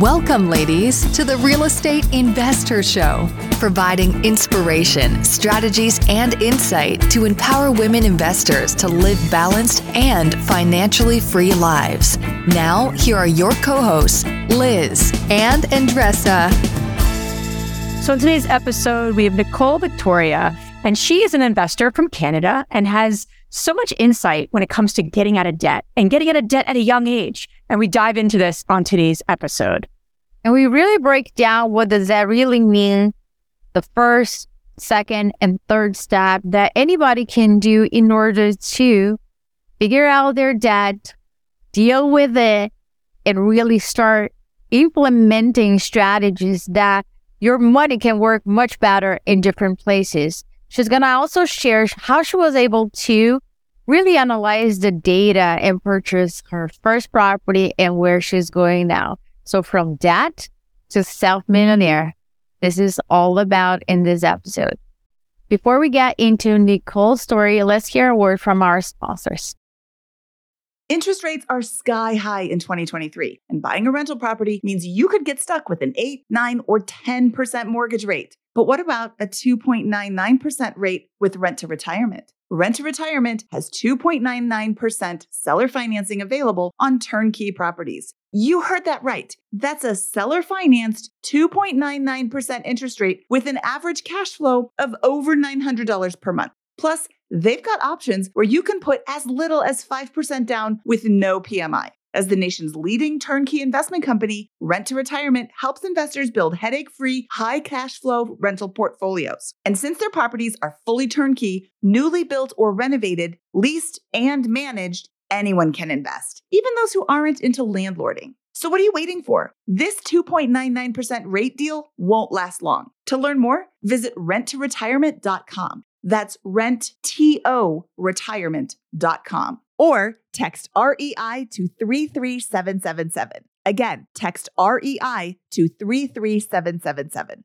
Welcome, ladies, to the Real Estate InvestHER Show, providing inspiration, strategies, and insight to empower women investors to live balanced and financially free lives. Now, here are your co hosts, Liz and Andressa. So, in today's episode, we have Nicole Victoria, and she is an investor from Canada and has so much insight when it comes to getting out of debt and getting out of debt at a young age. And we dive into this on today's episode. And we really break down what does that really mean, the first, second, and third step that anybody can do in order to figure out their debt, deal with it, and really start implementing strategies that your money can work much better in different places. She's going to also share how she was able to really analyze the data and purchase her first property and where she's going now. So from debt to self millionaire, this is all about in this episode. Before we get into Nicole's story, let's hear a word from our sponsors. Interest rates are sky high in 2023, and buying a rental property means you could get stuck with an 8, 9, or 10% mortgage rate. But what about a 2.99% rate with rent to retirement? Rent to Retirement has 2.99% seller financing available on turnkey properties. You heard that right. That's a seller financed 2.99% interest rate with an average cash flow of over $900 per month. Plus, they've got options where you can put as little as 5% down with no PMI. As the nation's leading turnkey investment company, Rent to Retirement helps investors build headache free, high cash flow rental portfolios. And since their properties are fully turnkey, newly built or renovated, leased, and managed, anyone can invest, even those who aren't into landlording. So, what are you waiting for? This 2.99% rate deal won't last long. To learn more, visit renttoretirement.com. That's rentto retirement.com or text REI to 33777. Again, text REI to 33777.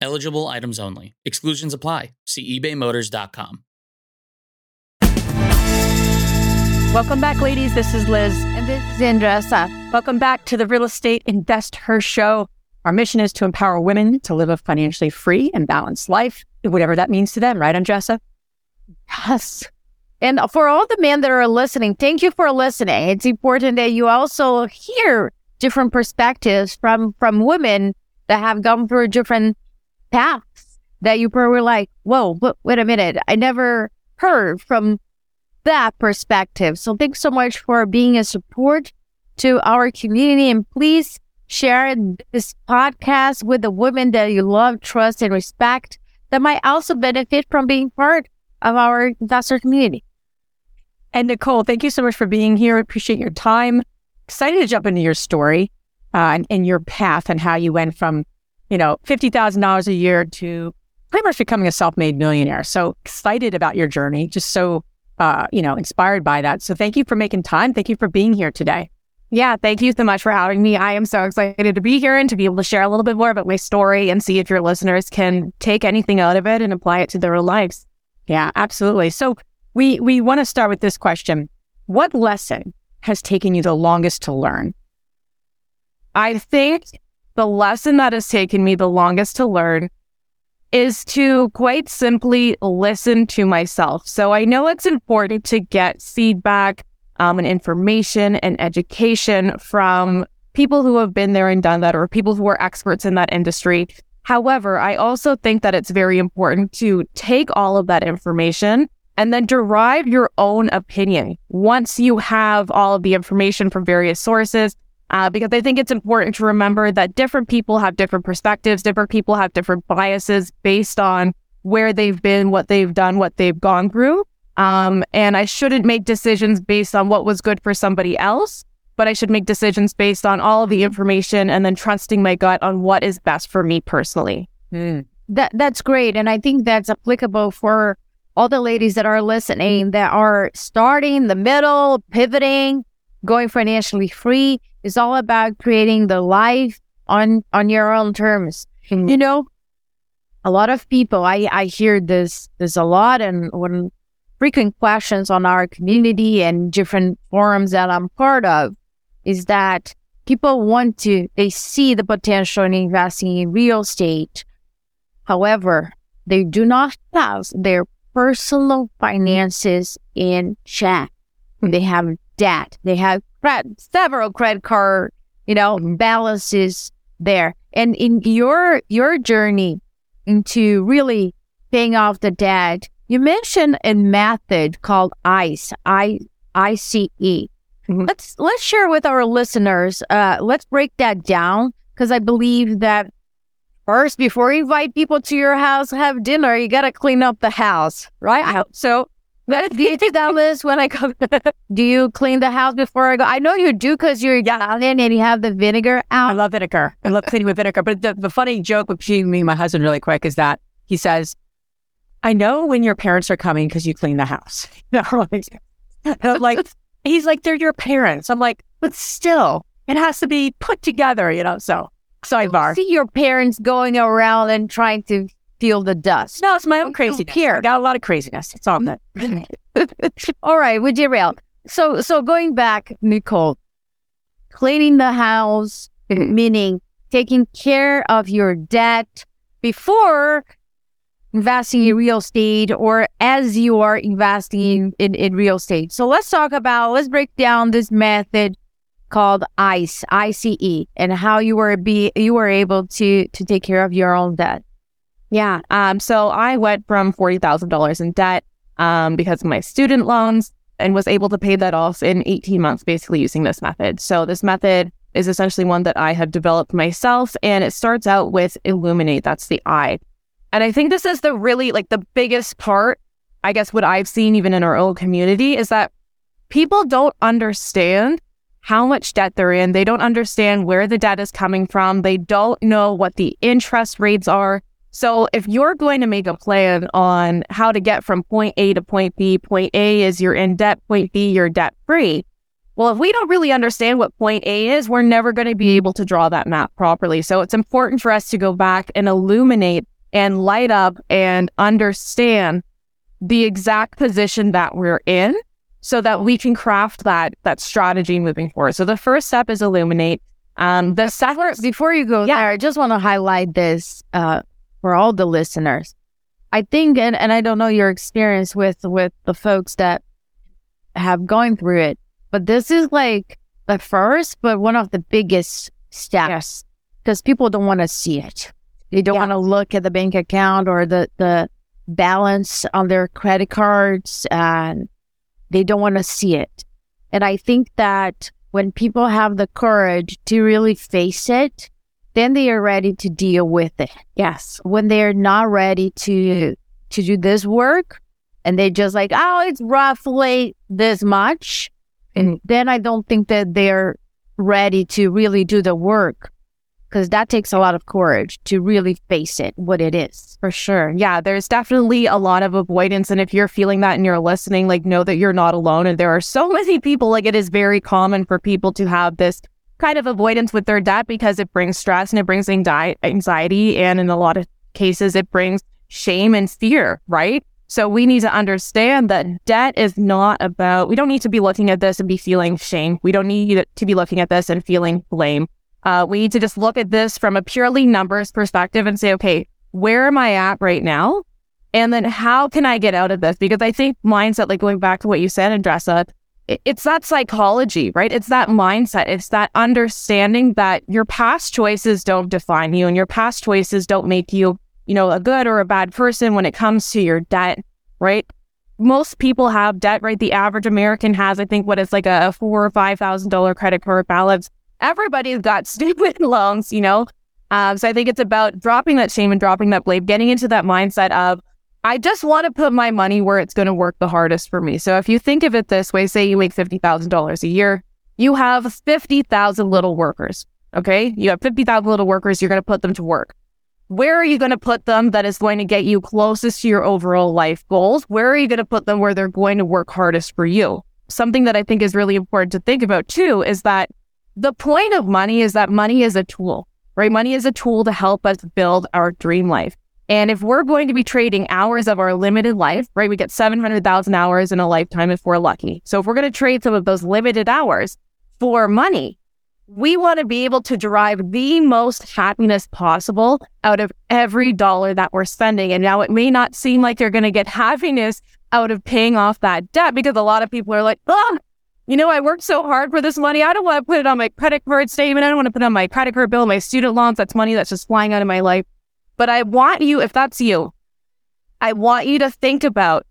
Eligible items only. Exclusions apply. See ebaymotors.com. Welcome back, ladies. This is Liz. And this is Andressa. Welcome back to the Real Estate InvestHER Show. Our mission is to empower women to live a financially free and balanced life, whatever that means to them, right, Andressa? Yes. And for all the men that are listening, thank you for listening. It's important that you also hear different perspectives from from women that have gone through different paths that you probably like, whoa, wait a minute, I never heard from that perspective. So thanks so much for being a support to our community and please share this podcast with the women that you love, trust, and respect that might also benefit from being part of our investor community. And Nicole, thank you so much for being here. Appreciate your time. Excited to jump into your story uh, and, and your path and how you went from, you know, fifty thousand dollars a year to pretty much becoming a self-made millionaire. So excited about your journey. Just so uh, you know, inspired by that. So thank you for making time. Thank you for being here today. Yeah, thank you so much for having me. I am so excited to be here and to be able to share a little bit more about my story and see if your listeners can take anything out of it and apply it to their lives. Yeah, absolutely. So we we want to start with this question. What lesson has taken you the longest to learn? I think the lesson that has taken me the longest to learn is to quite simply listen to myself. So I know it's important to get feedback um, and information and education from people who have been there and done that or people who are experts in that industry. However, I also think that it's very important to take all of that information and then derive your own opinion once you have all of the information from various sources. Uh, because I think it's important to remember that different people have different perspectives, different people have different biases based on where they've been, what they've done, what they've gone through. Um, and I shouldn't make decisions based on what was good for somebody else, but I should make decisions based on all of the information and then trusting my gut on what is best for me personally. Mm. That that's great, and I think that's applicable for all the ladies that are listening that are starting the middle, pivoting, going financially free. It's all about creating the life on on your own terms. Mm. You know, a lot of people I I hear this this a lot, and when frequent questions on our community and different forums that I'm part of is that people want to they see the potential in investing in real estate However, they do not have their personal finances in check. They have debt. They have credit, several credit card, you know, balances there. And in your your journey into really paying off the debt, you mentioned a method called ICE, I I C E. Mm-hmm. Let's let's share with our listeners. Uh, let's break that down because I believe that First, before you invite people to your house, have dinner, you got to clean up the house, right? I hope So, do you do that, Liz, when I come? do you clean the house before I go? I know you do because you're Italian and you have the vinegar out. I love vinegar. I love cleaning with vinegar. But the, the funny joke between me and my husband, really quick, is that he says, I know when your parents are coming because you clean the house. like, he's like, they're your parents. I'm like, but still, it has to be put together, you know? So, Sidebar. See your parents going around and trying to feel the dust. No, it's my own craziness. Here, got a lot of craziness. It's all good. all right, we derailed. So, so going back, Nicole, cleaning the house, mm-hmm. meaning taking care of your debt before investing in mm-hmm. real estate or as you are investing mm-hmm. in, in real estate. So let's talk about, let's break down this method called ICE, ICE, and how you were be you were able to to take care of your own debt. Yeah. Um. So I went from forty thousand dollars in debt um because of my student loans and was able to pay that off in eighteen months, basically using this method. So this method is essentially one that I have developed myself, and it starts out with illuminate. That's the I. And I think this is the really like the biggest part. I guess what I've seen even in our own community is that people don't understand how much debt they're in. They don't understand where the debt is coming from. They don't know what the interest rates are. So if you're going to make a plan on how to get from point A to point B, point A is you're in debt, point B, you're debt free. Well, if we don't really understand what point A is, we're never going to be able to draw that map properly. So it's important for us to go back and illuminate and light up and understand the exact position that we're in so that we can craft that that strategy moving forward. So the first step is illuminate. Um, the second, before you go yeah. there, I just want to highlight this uh, for all the listeners. I think, and, and I don't know your experience with with the folks that have gone through it, but this is like the first, but one of the biggest steps. Yes. Because people don't want to see it. They don't yeah. want to look at the bank account or the the balance on their credit cards and they don't want to see it. And I think that when people have the courage to really face it, then they are ready to deal with it. Yes. When they're not ready to to do this work and they're just like, oh, it's roughly this much. And then I don't think that they're ready to really do the work because that takes a lot of courage to really face it, what it is. For sure. Yeah, there's definitely a lot of avoidance. And if you're feeling that and you're listening, like, know that you're not alone. And there are so many people, like, it is very common for people to have this kind of avoidance with their debt because it brings stress and it brings anxiety. And in a lot of cases, it brings shame and fear, right? So we need to understand that debt is not about, we don't need to be looking at this and be feeling shame. We don't need to be looking at this and feeling blame. Uh, we need to just look at this from a purely numbers perspective and say, okay, where am I at right now? And then how can I get out of this? Because I think mindset, like going back to what you said, Andressa, it's that psychology, right? It's that mindset. It's that understanding that your past choices don't define you and your past choices don't make you, you know, a good or a bad person when it comes to your debt, right? Most people have debt, right? The average American has, I think, what is like a four or five thousand dollar credit card balance everybody's got stupid loans, you know? Um, so I think it's about dropping that shame and dropping that blame, getting into that mindset of, I just want to put my money where it's going to work the hardest for me. So if you think of it this way, say you make $50,000 a year, you have 50,000 little workers. Okay. You have 50,000 little workers. You're going to put them to work. where are you going to put them that is going to get you closest to your overall life goals? Where are you going to put them where they're going to work hardest for you? Something that I think is really important to think about too is that the point of money is that money is a tool, right? Money is a tool to help us build our dream life. And if we're going to be trading hours of our limited life, right, we get 700,000 hours in a lifetime if we're lucky. So if we're going to trade some of those limited hours for money, we want to be able to derive the most happiness possible out of every dollar that we're spending. And now it may not seem like you're going to get happiness out of paying off that debt because a lot of people are like, oh, you know, I worked so hard for this money. I don't want to put it on my credit card statement. I don't want to put it on my credit card bill, my student loans. That's money that's just flying out of my life. But I want you, if that's you, I want you to think about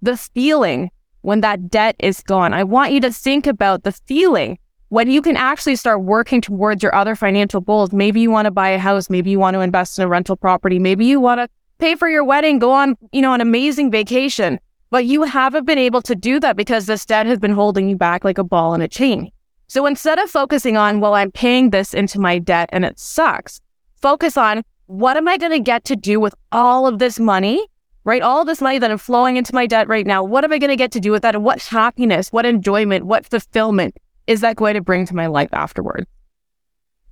the feeling when that debt is gone. I want you to think about the feeling when you can actually start working towards your other financial goals, maybe you want to buy a house, maybe you want to invest in a rental property, maybe you want to pay for your wedding, go on, you know, an amazing vacation, but you haven't been able to do that because this debt has been holding you back like a ball in a chain. So instead of focusing on, well, I'm paying this into my debt and it sucks, focus on what am I going to get to do with all of this money, right? All this money that I'm flowing into my debt right now. What am I going to get to do with that? And what happiness, what enjoyment, what fulfillment is that going to bring to my life afterward?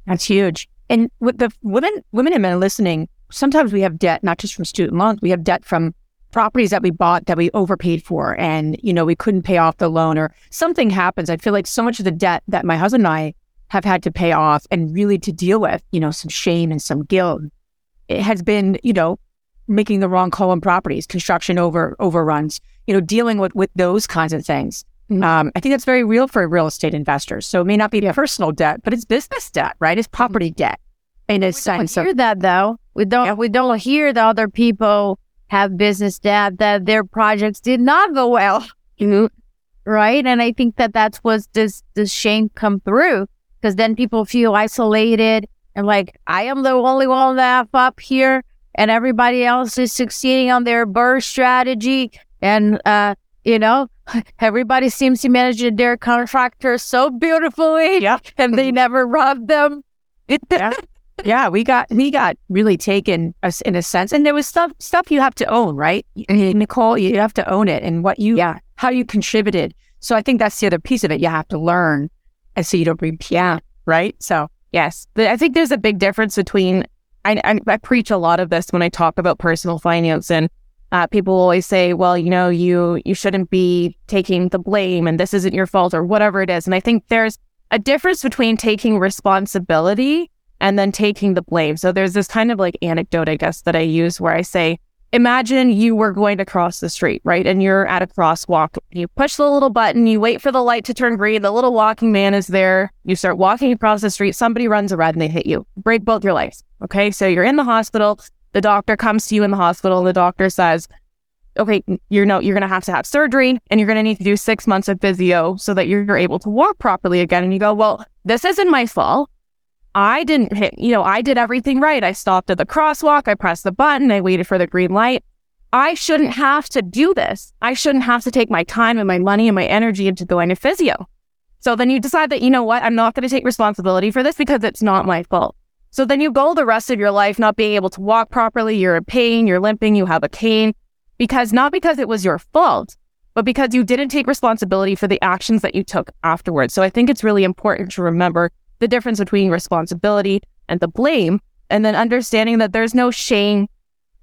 That's huge. And with the women, women and men listening, sometimes we have debt, not just from student loans, we have debt from properties that we bought that we overpaid for and, you know, we couldn't pay off the loan or something happens. I feel like so much of the debt that my husband and I have had to pay off and really to deal with, you know, some shame and some guilt. It has been, you know, making the wrong call on properties, construction over overruns, you know, dealing with with those kinds of things. Mm-hmm. Um, I think that's very real for real estate investors. So it may not be personal debt, but it's business debt, right? It's property debt. In a we sense, don't hear that though. We don't. Yeah. We don't hear that other people have business debt that their projects did not go well. Mm-hmm. Right, and I think that that's what this this shame come through because then people feel isolated and like I am the only one that up here, and everybody else is succeeding on their BRRRR strategy, and uh, you know, everybody seems to manage their contractors so beautifully. Yeah. And they never rob them. yeah. Yeah, we got we got really taken us in a sense, and there was stuff stuff you have to own, right, mm-hmm. Nicole? You have to own it, and what you yeah how you contributed. So I think that's the other piece of it. You have to learn, and so you don't repeat. Yeah, right. So yes, I think there's a big difference between. I, I, I preach a lot of this when I talk about personal finance, and uh, people always say, well, you know, you you shouldn't be taking the blame and this isn't your fault or whatever it is. And I think there's a difference between taking responsibility and then taking the blame. So there's this kind of like anecdote, I guess, that I use where I say, imagine you were going to cross the street, right? And you're at a crosswalk. You push the little button, you wait for the light to turn green. The little walking man is there. You start walking across the street. Somebody runs a red and they hit you, break both your legs. Okay. So you're in the hospital. The doctor comes to you in the hospital and the doctor says, okay, you're no, you're going to have to have surgery and you're going to need to do six months of physio so that you're, you're able to walk properly again. And you go, well, this isn't my fault. I didn't hit, you know, I did everything right. I stopped at the crosswalk. I pressed the button. I waited for the green light. I shouldn't have to do this. I shouldn't have to take my time and my money and my energy into going to physio. So then you decide that, you know what, I'm not going to take responsibility for this because it's not my fault. So then you go the rest of your life not being able to walk properly. You're in pain, you're limping, you have a cane because not because it was your fault, but because you didn't take responsibility for the actions that you took afterwards. So I think it's really important to remember the difference between responsibility and the blame, and then understanding that there's no shame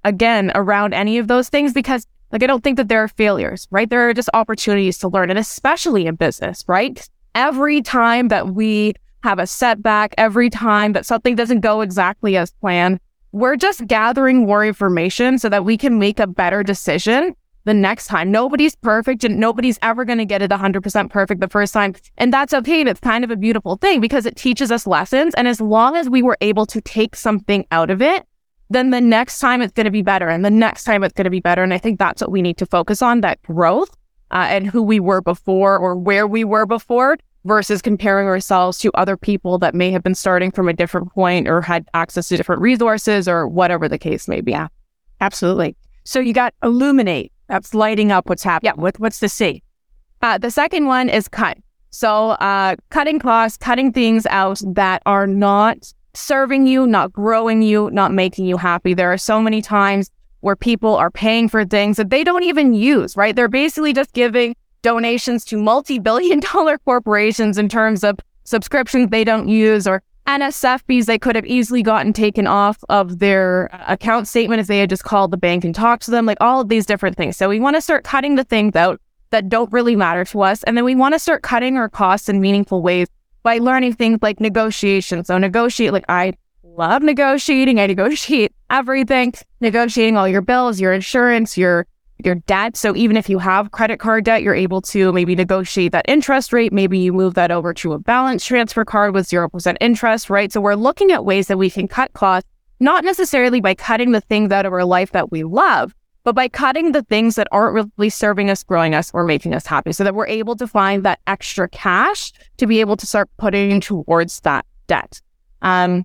again around any of those things because like I don't think that there are failures, right? There are just opportunities to learn, and especially in business, right? Every time that we have a setback every time that something doesn't go exactly as planned. We're just gathering more information so that we can make a better decision the next time. Nobody's perfect and nobody's ever going to get it 100% perfect the first time. And that's okay. And it's kind of a beautiful thing because it teaches us lessons. And as long as we were able to take something out of it, then the next time it's going to be better. And the next time it's going to be better. And I think that's what we need to focus on that growth uh, and who we were before or where we were before versus comparing ourselves to other people that may have been starting from a different point or had access to different resources or whatever the case may be. Yeah, absolutely. So you got illuminate. That's lighting up what's happening. Yeah. What, what's the C? Uh, the second one is cut. So uh, cutting costs, cutting things out that are not serving you, not growing you, not making you happy. There are so many times where people are paying for things that they don't even use, right? They're basically just giving donations to multi billion dollar corporations in terms of subscriptions they don't use or NSF fees they could have easily gotten taken off of their uh, account statement if they had just called the bank and talked to them, like all of these different things. So we want to start cutting the things out that don't really matter to us. And then we want to start cutting our costs in meaningful ways by learning things like negotiation. So negotiate, like I love negotiating. I negotiate everything, negotiating all your bills, your insurance, your your debt. So even if you have credit card debt, you're able to maybe negotiate that interest rate. Maybe you move that over to a balance transfer card with 0% interest, right? So we're looking at ways that we can cut costs, not necessarily by cutting the things out of our life that we love, but by cutting the things that aren't really serving us, growing us, or making us happy so that we're able to find that extra cash to be able to start putting towards that debt. Um,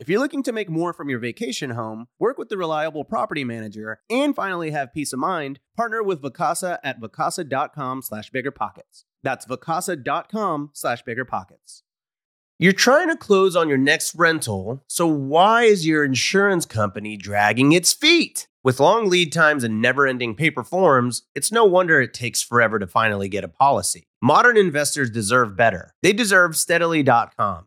If you're looking to make more from your vacation home, work with the reliable property manager, and finally have peace of mind, partner with Vacasa at vacasa.com slash biggerpockets. That's vacasa.com slash biggerpockets. You're trying to close on your next rental, so why is your insurance company dragging its feet? With long lead times and never ending paper forms, it's no wonder it takes forever to finally get a policy. Modern investors deserve better. They deserve steadily.com.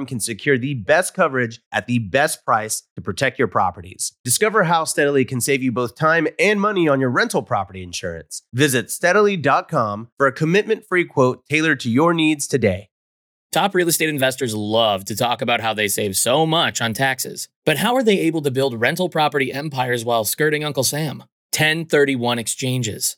can secure the best coverage at the best price to protect your properties. Discover how Steadily can save you both time and money on your rental property insurance. Visit steadily.com for a commitment free quote tailored to your needs today. Top real estate investors love to talk about how they save so much on taxes. But how are they able to build rental property empires while skirting Uncle Sam? 1031 exchanges.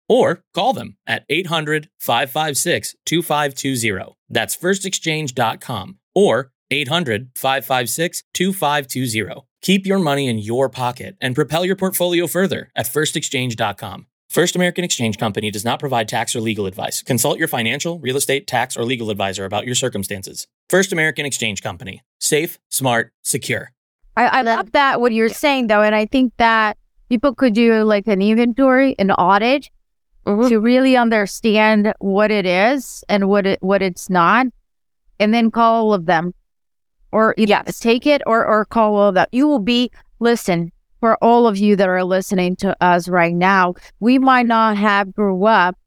or call them at 800 556 2520. That's firstexchange.com or 800 556 2520. Keep your money in your pocket and propel your portfolio further at firstexchange.com. First American Exchange Company does not provide tax or legal advice. Consult your financial, real estate, tax, or legal advisor about your circumstances. First American Exchange Company. Safe, smart, secure. I, I love that what you're saying though, and I think that people could do like an inventory, an audit, mm-hmm. to really understand what it is and what it what it's not, and then call all of them, or yes. take it or or call all of them. You will be listen for all of you that are listening to us right now. We might not have grew up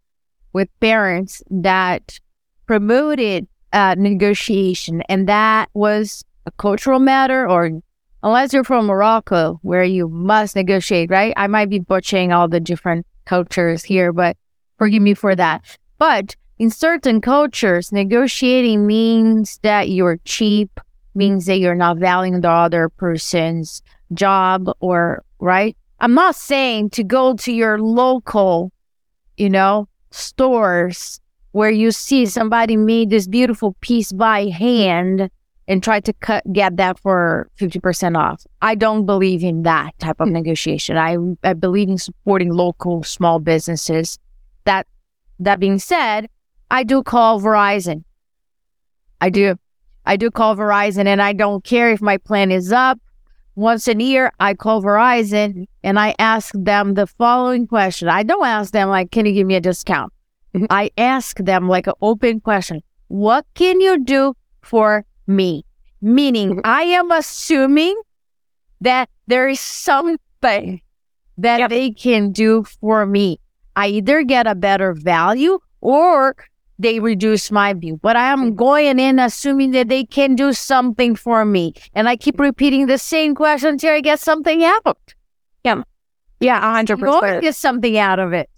with parents that promoted uh, negotiation, and that was a cultural matter or unless you're from Morocco, where you must negotiate, right? I might be butchering all the different cultures here, but forgive me for that. But in certain cultures, negotiating means that you're cheap, means that you're not valuing the other person's job or right. I'm not saying to go to your local, you know, stores where you see somebody made this beautiful piece by hand and try to cut, get that for 50% off. I don't believe in that type of negotiation. I, I believe in supporting local small businesses. That, that being said, I do call Verizon. I do. I do call Verizon and I don't care if my plan is up. Once a year, I call Verizon and I ask them the following question. I don't ask them like, can you give me a discount? Mm-hmm. I ask them like an open question. What can you do for me? Meaning mm-hmm. I am assuming that there is something that yep. they can do for me. I either get a better value or they reduce my view. But I am going in assuming that they can do something for me. And I keep repeating the same question until I get something out. Yeah. Yeah, 100%. You're get something out of it.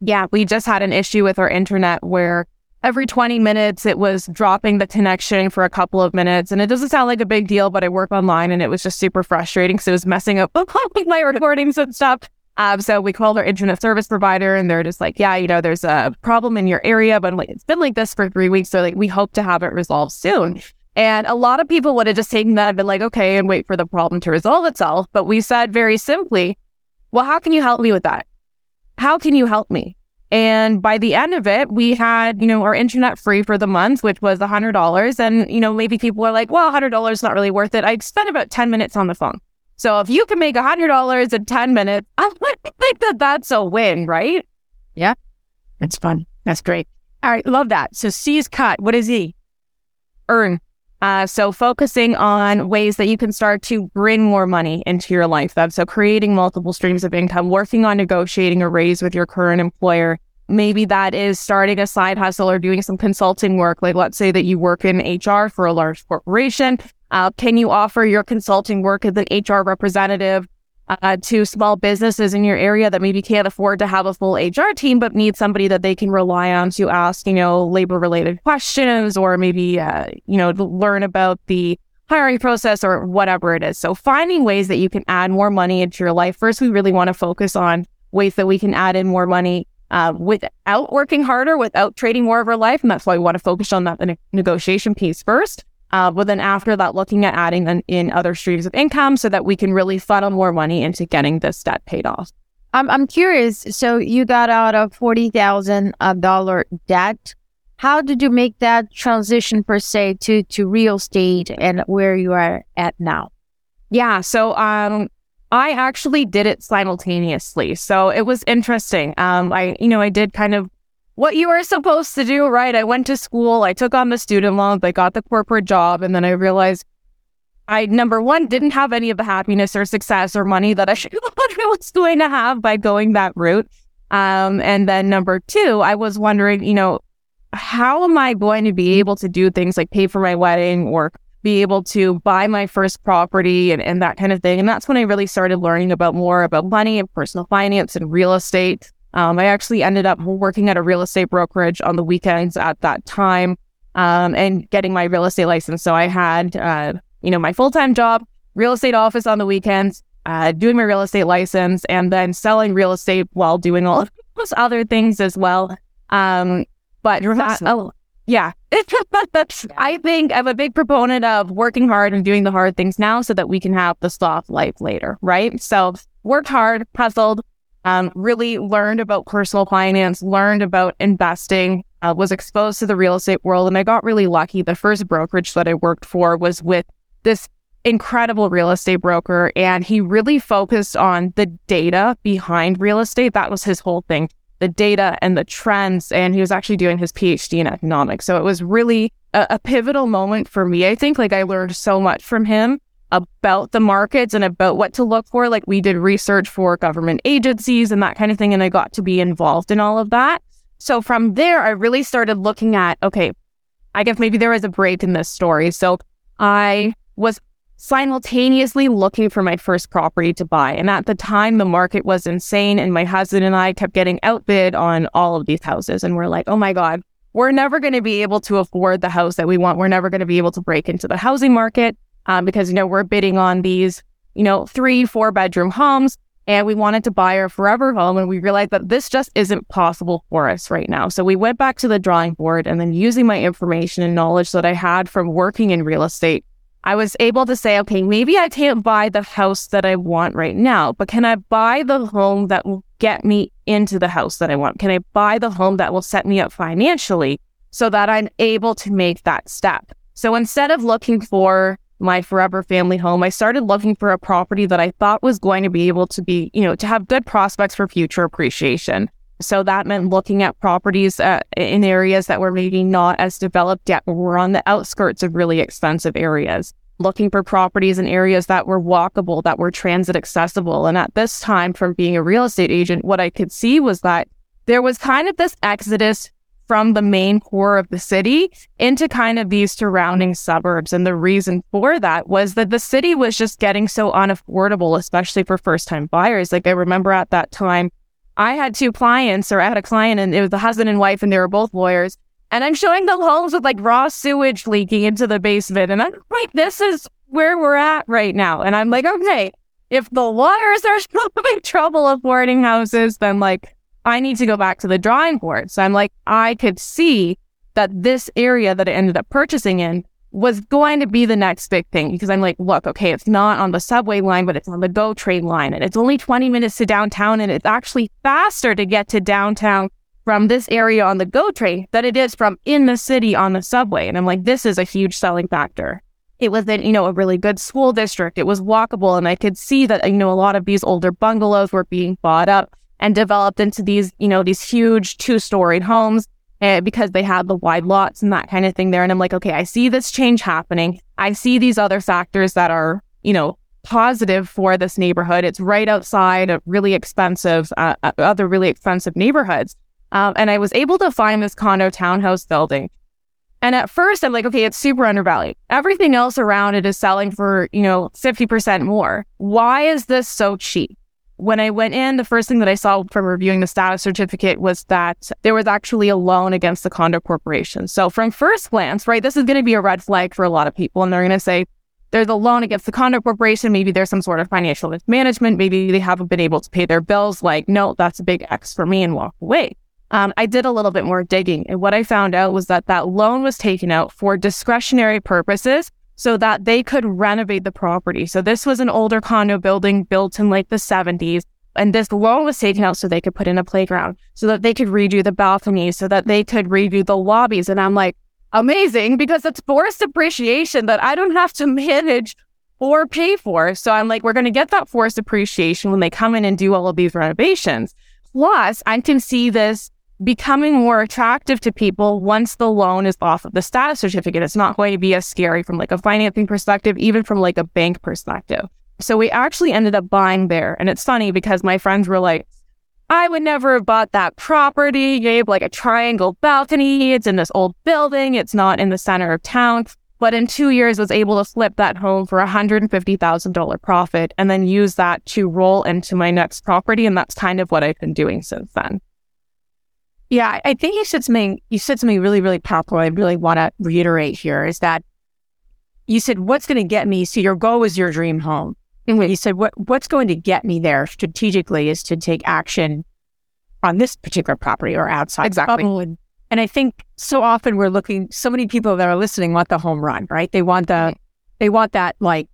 Yeah, we just had an issue with our internet where every 20 minutes it was dropping the connection for a couple of minutes. And it doesn't sound like a big deal, but I work online and it was just super frustrating. So it was messing up my recordings and stuff. Um, so we called our internet service provider and they're just like, yeah, you know, there's a problem in your area, but like, it's been like this for three weeks. So like, we hope to have it resolved soon. And a lot of people would have just taken that and been like, okay, and wait for the problem to resolve itself. But we said very simply, well, how can you help me with that? How can you help me? And by the end of it, we had, you know, our internet free for the month, which was $100. And, you know, maybe people are like, well, $100 is not really worth it. I spent about 10 minutes on the phone. So if you can make $100 in 10 minutes, I think that that's a win, right? Yeah. It's fun. That's great. All right. Love that. So C is cut. What is E? Earn. Uh, so focusing on ways that you can start to bring more money into your life. Then. So creating multiple streams of income, working on negotiating a raise with your current employer. Maybe that is starting a side hustle or doing some consulting work. Like let's say that you work in HR for a large corporation uh, can you offer your consulting work as an HR representative uh, to small businesses in your area that maybe can't afford to have a full HR team, but need somebody that they can rely on to ask, you know, labor related questions or maybe, uh, you know, learn about the hiring process or whatever it is. So finding ways that you can add more money into your life. First, we really want to focus on ways that we can add in more money uh, without working harder, without trading more of our life. And that's why we want to focus on that ne- negotiation piece first. Uh, but then after that, looking at adding an, in other streams of income so that we can really funnel more money into getting this debt paid off. I'm I'm curious. So you got out of forty thousand dollar debt. How did you make that transition per se to to real estate and where you are at now? Yeah. So um, I actually did it simultaneously. So it was interesting. Um, I you know I did kind of what you were supposed to do, right? I went to school, I took on the student loans, I got the corporate job, and then I realized I, number one, didn't have any of the happiness or success or money that I should was going to have by going that route. Um, and then number two, I was wondering, you know, how am I going to be able to do things like pay for my wedding or be able to buy my first property and, and that kind of thing? And that's when I really started learning about more about money and personal finance and real estate. Um, I actually ended up working at a real estate brokerage on the weekends at that time um, and getting my real estate license. So I had, uh, you know, my full time job, real estate office on the weekends, uh, doing my real estate license, and then selling real estate while doing all of those other things as well. Um, but that, oh, yeah, I think I'm a big proponent of working hard and doing the hard things now so that we can have the soft life later, right? So worked hard, puzzled, um, really learned about personal finance, learned about investing, uh, was exposed to the real estate world. And I got really lucky. The first brokerage that I worked for was with this incredible real estate broker. And he really focused on the data behind real estate. That was his whole thing the data and the trends. And he was actually doing his PhD in economics. So it was really a, a pivotal moment for me. I think like I learned so much from him about the markets and about what to look for. Like we did research for government agencies and that kind of thing. And I got to be involved in all of that. So from there, I really started looking at, okay, I guess maybe there was a break in this story. So I was simultaneously looking for my first property to buy. And at the time, the market was insane. And my husband and I kept getting outbid on all of these houses. And we're like, oh my God, we're never going to be able to afford the house that we want. We're never going to be able to break into the housing market um, because, you know, we're bidding on these, you know, three, four bedroom homes. and we wanted to buy our forever home. And we realized that this just isn't possible for us right now. So we went back to the drawing board and then using my information and knowledge that I had from working in real estate, I was able to say, okay, maybe I can't buy the house that I want right now, but can I buy the home that will get me into the house that I want? Can I buy the home that will set me up financially so that I'm able to make that step? So instead of looking for my forever family home, I started looking for a property that I thought was going to be able to be, you know, to have good prospects for future appreciation. So that meant looking at properties uh, in areas that were maybe not as developed yet, but were on the outskirts of really expensive areas. Looking for properties in areas that were walkable, that were transit accessible. And at this time, from being a real estate agent, what I could see was that there was kind of this exodus from the main core of the city into kind of these surrounding suburbs. And the reason for that was that the city was just getting so unaffordable, especially for first time buyers. Like I remember at that time, I had two clients, or I had a client, and it was the husband and wife, and they were both lawyers. And I'm showing them homes with like raw sewage leaking into the basement. And I'm like, this is where we're at right now. And I'm like, okay, if the lawyers are having trouble affording houses, then like I need to go back to the drawing board. So I'm like, I could see that this area that I ended up purchasing in was going to be the next big thing because I'm like, look, okay, it's not on the subway line, but it's on the GO train line. And it's only 20 minutes to downtown. And it's actually faster to get to downtown from this area on the GO train than it is from in the city on the subway. And I'm like, this is a huge selling factor. It was in, you know, a really good school district. It was walkable. And I could see that, you know, a lot of these older bungalows were being bought up and developed into these, you know, these huge two storied homes uh, because they had the wide lots and that kind of thing there. And I'm like, okay, I see this change happening. I see these other factors that are, you know, positive for this neighborhood. It's right outside of really expensive, uh, uh, other really expensive neighborhoods. Um, and I was able to find this condo townhouse building. And at first, I'm like, okay, it's super undervalued. Everything else around it is selling for, you know, 50% more. Why is this so cheap? When I went in, the first thing that I saw from reviewing the status certificate was that there was actually a loan against the condo corporation. So, from first glance, right, this is going to be a red flag for a lot of people. And they're going to say, there's a loan against the condo corporation. Maybe there's some sort of financial mismanagement. Maybe they haven't been able to pay their bills. Like, no, that's a big X for me and walk away. Um, I did a little bit more digging. And what I found out was that that loan was taken out for discretionary purposes so that they could renovate the property. So this was an older condo building built in like the 70s. And this loan was taken out so they could put in a playground, so that they could redo the balconies, so that they could redo the lobbies. And I'm like, amazing, because it's forced appreciation that I don't have to manage or pay for. So I'm like, we're going to get that forced appreciation when they come in and do all of these renovations. Plus, I can see this becoming more attractive to people once the loan is off of the status certificate. It's not going to be as scary from like a financing perspective, even from like a bank perspective. So we actually ended up buying there. And it's funny because my friends were like, I would never have bought that property. You have like a triangle balcony. It's in this old building. It's not in the center of town. But in two years, was able to flip that home for a $150,000 profit and then use that to roll into my next property. And that's kind of what I've been doing since then. Yeah, I think you said something. You said something really, really powerful. I really want to reiterate here is that you said, "What's going to get me?" So your goal is your dream home. And you said, "What What's going to get me there strategically is to take action on this particular property or outside." Exactly. And, and I think so often we're looking. So many people that are listening want the home run, right? They want the, mm-hmm. they want that like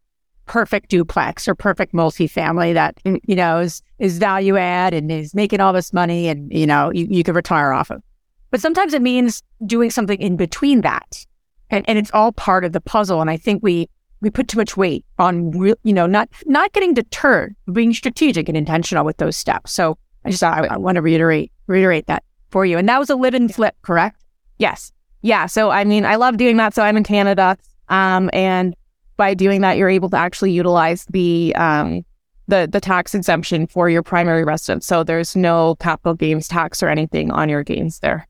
perfect duplex or perfect multifamily that you know is is value add and is making all this money and you know you, you could retire off of. But sometimes it means doing something in between that. And, and it's all part of the puzzle. And i think we we put too much weight on real you know not not getting deterred being strategic and intentional with those steps. So i just i, I want to reiterate reiterate that for you. And that was a live and flip correct? Yes. Yeah. So i mean i love doing that. So i'm in canada um, and by doing that, you're able to actually utilize the um, the the tax exemption for your primary residence. So there's no capital gains tax or anything on your gains there.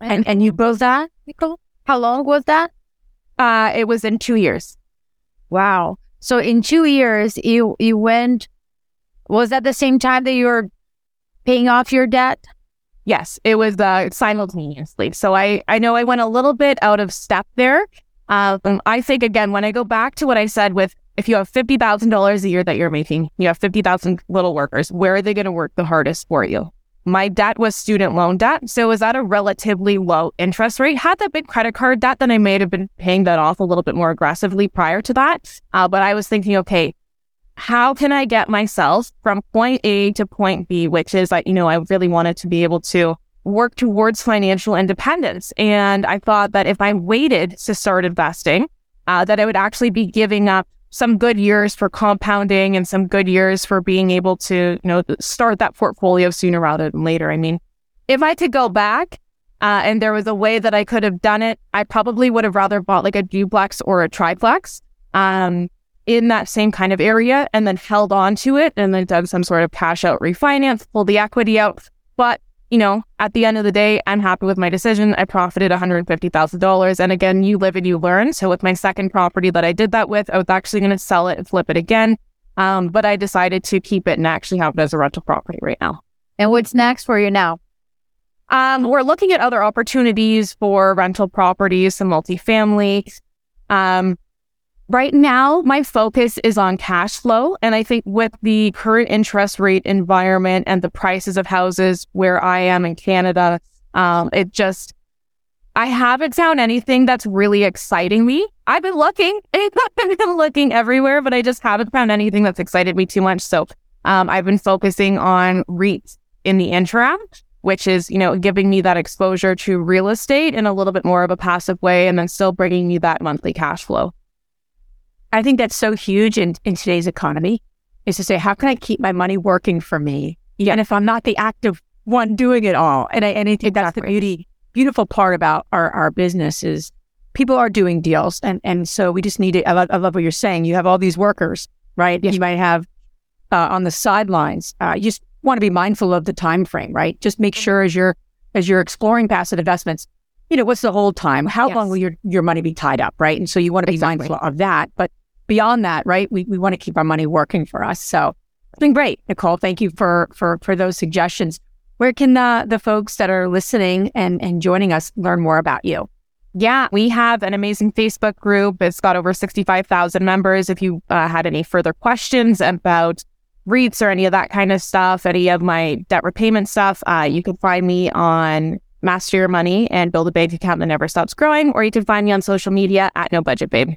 And and you built that, Nicole? How long was that? Uh, it was in two years. Wow. So in two years, you you went. Was that the same time that you were paying off your debt? Yes, it was uh, simultaneously. So I I know I went a little bit out of step there um, I think again, when I go back to what I said with if you have $50,000 a year that you're making, you have 50,000 little workers, where are they going to work the hardest for you? My debt was student loan debt. So it was at a relatively low interest rate. Had that big credit card debt, then I may have been paying that off a little bit more aggressively prior to that. Uh, but I was thinking, okay, how can I get myself from point A to point B, which is like, you know, I really wanted to be able to work towards financial independence. And I thought that if I waited to start investing, uh, that I would actually be giving up some good years for compounding and some good years for being able to, you know, start that portfolio sooner rather than later. I mean, if I could go back uh, and there was a way that I could have done it, I probably would have rather bought like a duplex or a triplex um, in that same kind of area and then held on to it and then done some sort of cash out refinance, pull the equity out. But you know, at the end of the day, I'm happy with my decision. I profited $150,000. And again, you live and you learn. So with my second property that I did that with, I was actually going to sell it and flip it again. Um, but I decided to keep it and actually have it as a rental property right now. And what's next for you now? Um, we're looking at other opportunities for rental properties, some multifamily. Um, Right now, my focus is on cash flow. And I think with the current interest rate environment and the prices of houses where I am in Canada, um, it just, I haven't found anything that's really exciting me. I've been looking, I've been looking everywhere, but I just haven't found anything that's excited me too much. So um, I've been focusing on REITs in the interim, which is, you know, giving me that exposure to real estate in a little bit more of a passive way and then still bringing me that monthly cash flow. I think that's so huge in, in today's economy is to say, how can I keep my money working for me? Yeah. And if I'm not the active one doing it all, and I, and I think exactly. that's the beauty, beautiful part about our, our business is people are doing deals. And, and so we just need to, I love, I love what you're saying. You have all these workers, right? Yes. You might have uh, on the sidelines. Uh, you just want to be mindful of the time frame, right? Just make sure as you're, as you're exploring passive investments, you know, what's the hold time? How yes. long will your, your money be tied up, right? And so you want to be exactly. mindful of that. But beyond that, right, we, we want to keep our money working for us. So it's been great, Nicole. Thank you for for for those suggestions. Where can the, the folks that are listening and, and joining us learn more about you? Yeah, we have an amazing Facebook group. It's got over 65,000 members. If you uh, had any further questions about REITs or any of that kind of stuff, any of my debt repayment stuff, uh, you can find me on Master Your Money and Build a Bank Account that never stops growing, or you can find me on social media at No Budget Babe.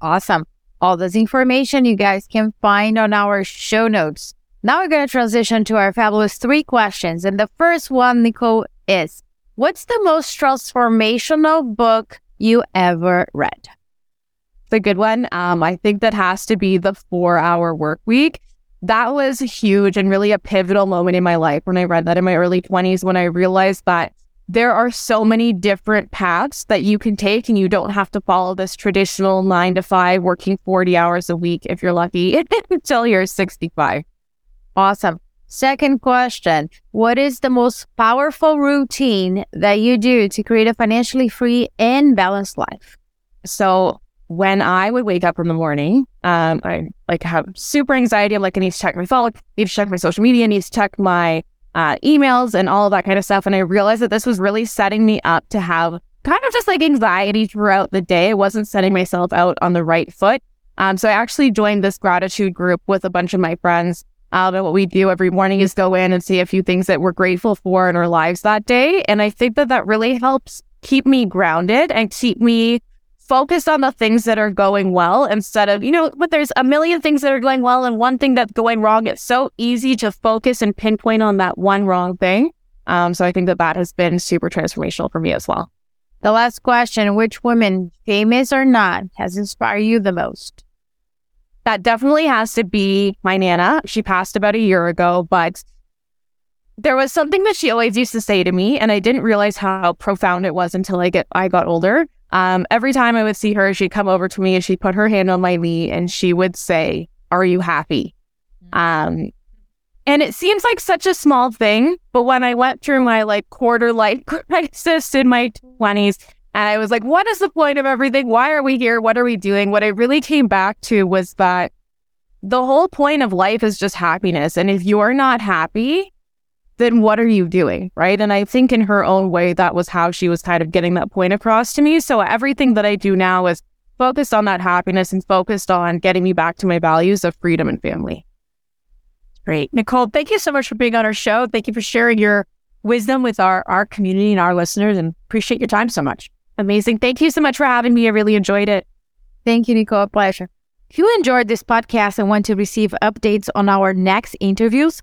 Awesome. All this information you guys can find on our show notes. Now we're going to transition to our fabulous three questions. And the first one, Nicole, is What's the most transformational book you ever read? The good one. Um, I think that has to be the four hour work week. That was huge and really a pivotal moment in my life when I read that in my early 20s when I realized that there are so many different paths that you can take and you don't have to follow this traditional nine to five working 40 hours a week if you're lucky until you're 65 awesome. Second question. What is the most powerful routine that you do to create a financially free and balanced life? So when I would wake up in the morning, um, I like have super anxiety. I'm like, I need to check my phone, I need to check my social media, I need to check my uh, emails and all of that kind of stuff. And I realized that this was really setting me up to have kind of just like anxiety throughout the day. I wasn't setting myself out on the right foot. Um, so I actually joined this gratitude group with a bunch of my friends. Um, and what we do every morning is go in and see a few things that we're grateful for in our lives that day. And I think that that really helps keep me grounded and keep me focus on the things that are going well instead of, you know, but there's a million things that are going well and one thing that's going wrong. It's so easy to focus and pinpoint on that one wrong thing. Um, so I think that that has been super transformational for me as well. The last question Which woman, famous or not, has inspired you the most? That definitely has to be my Nana. She passed about a year ago, but there was something that she always used to say to me, and I didn't realize how profound it was until I get I got older. Um, every time I would see her, she'd come over to me and she'd put her hand on my knee and she would say, Are you happy? Mm-hmm. Um, and it seems like such a small thing, but when I went through my like quarter life crisis in my 20s, and I was like, what is the point of everything? Why are we here? What are we doing? What I really came back to was that the whole point of life is just happiness. And if you're not happy, then what are you doing? Right. And I think in her own way, that was how she was kind of getting that point across to me. So everything that I do now is focused on that happiness and focused on getting me back to my values of freedom and family. Great. Nicole, thank you so much for being on our show. Thank you for sharing your wisdom with our, our community and our listeners and appreciate your time so much. Amazing. Thank you so much for having me. I really enjoyed it. Thank you, Nicole. Pleasure. If you enjoyed this podcast and want to receive updates on our next interviews,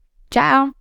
Ciao.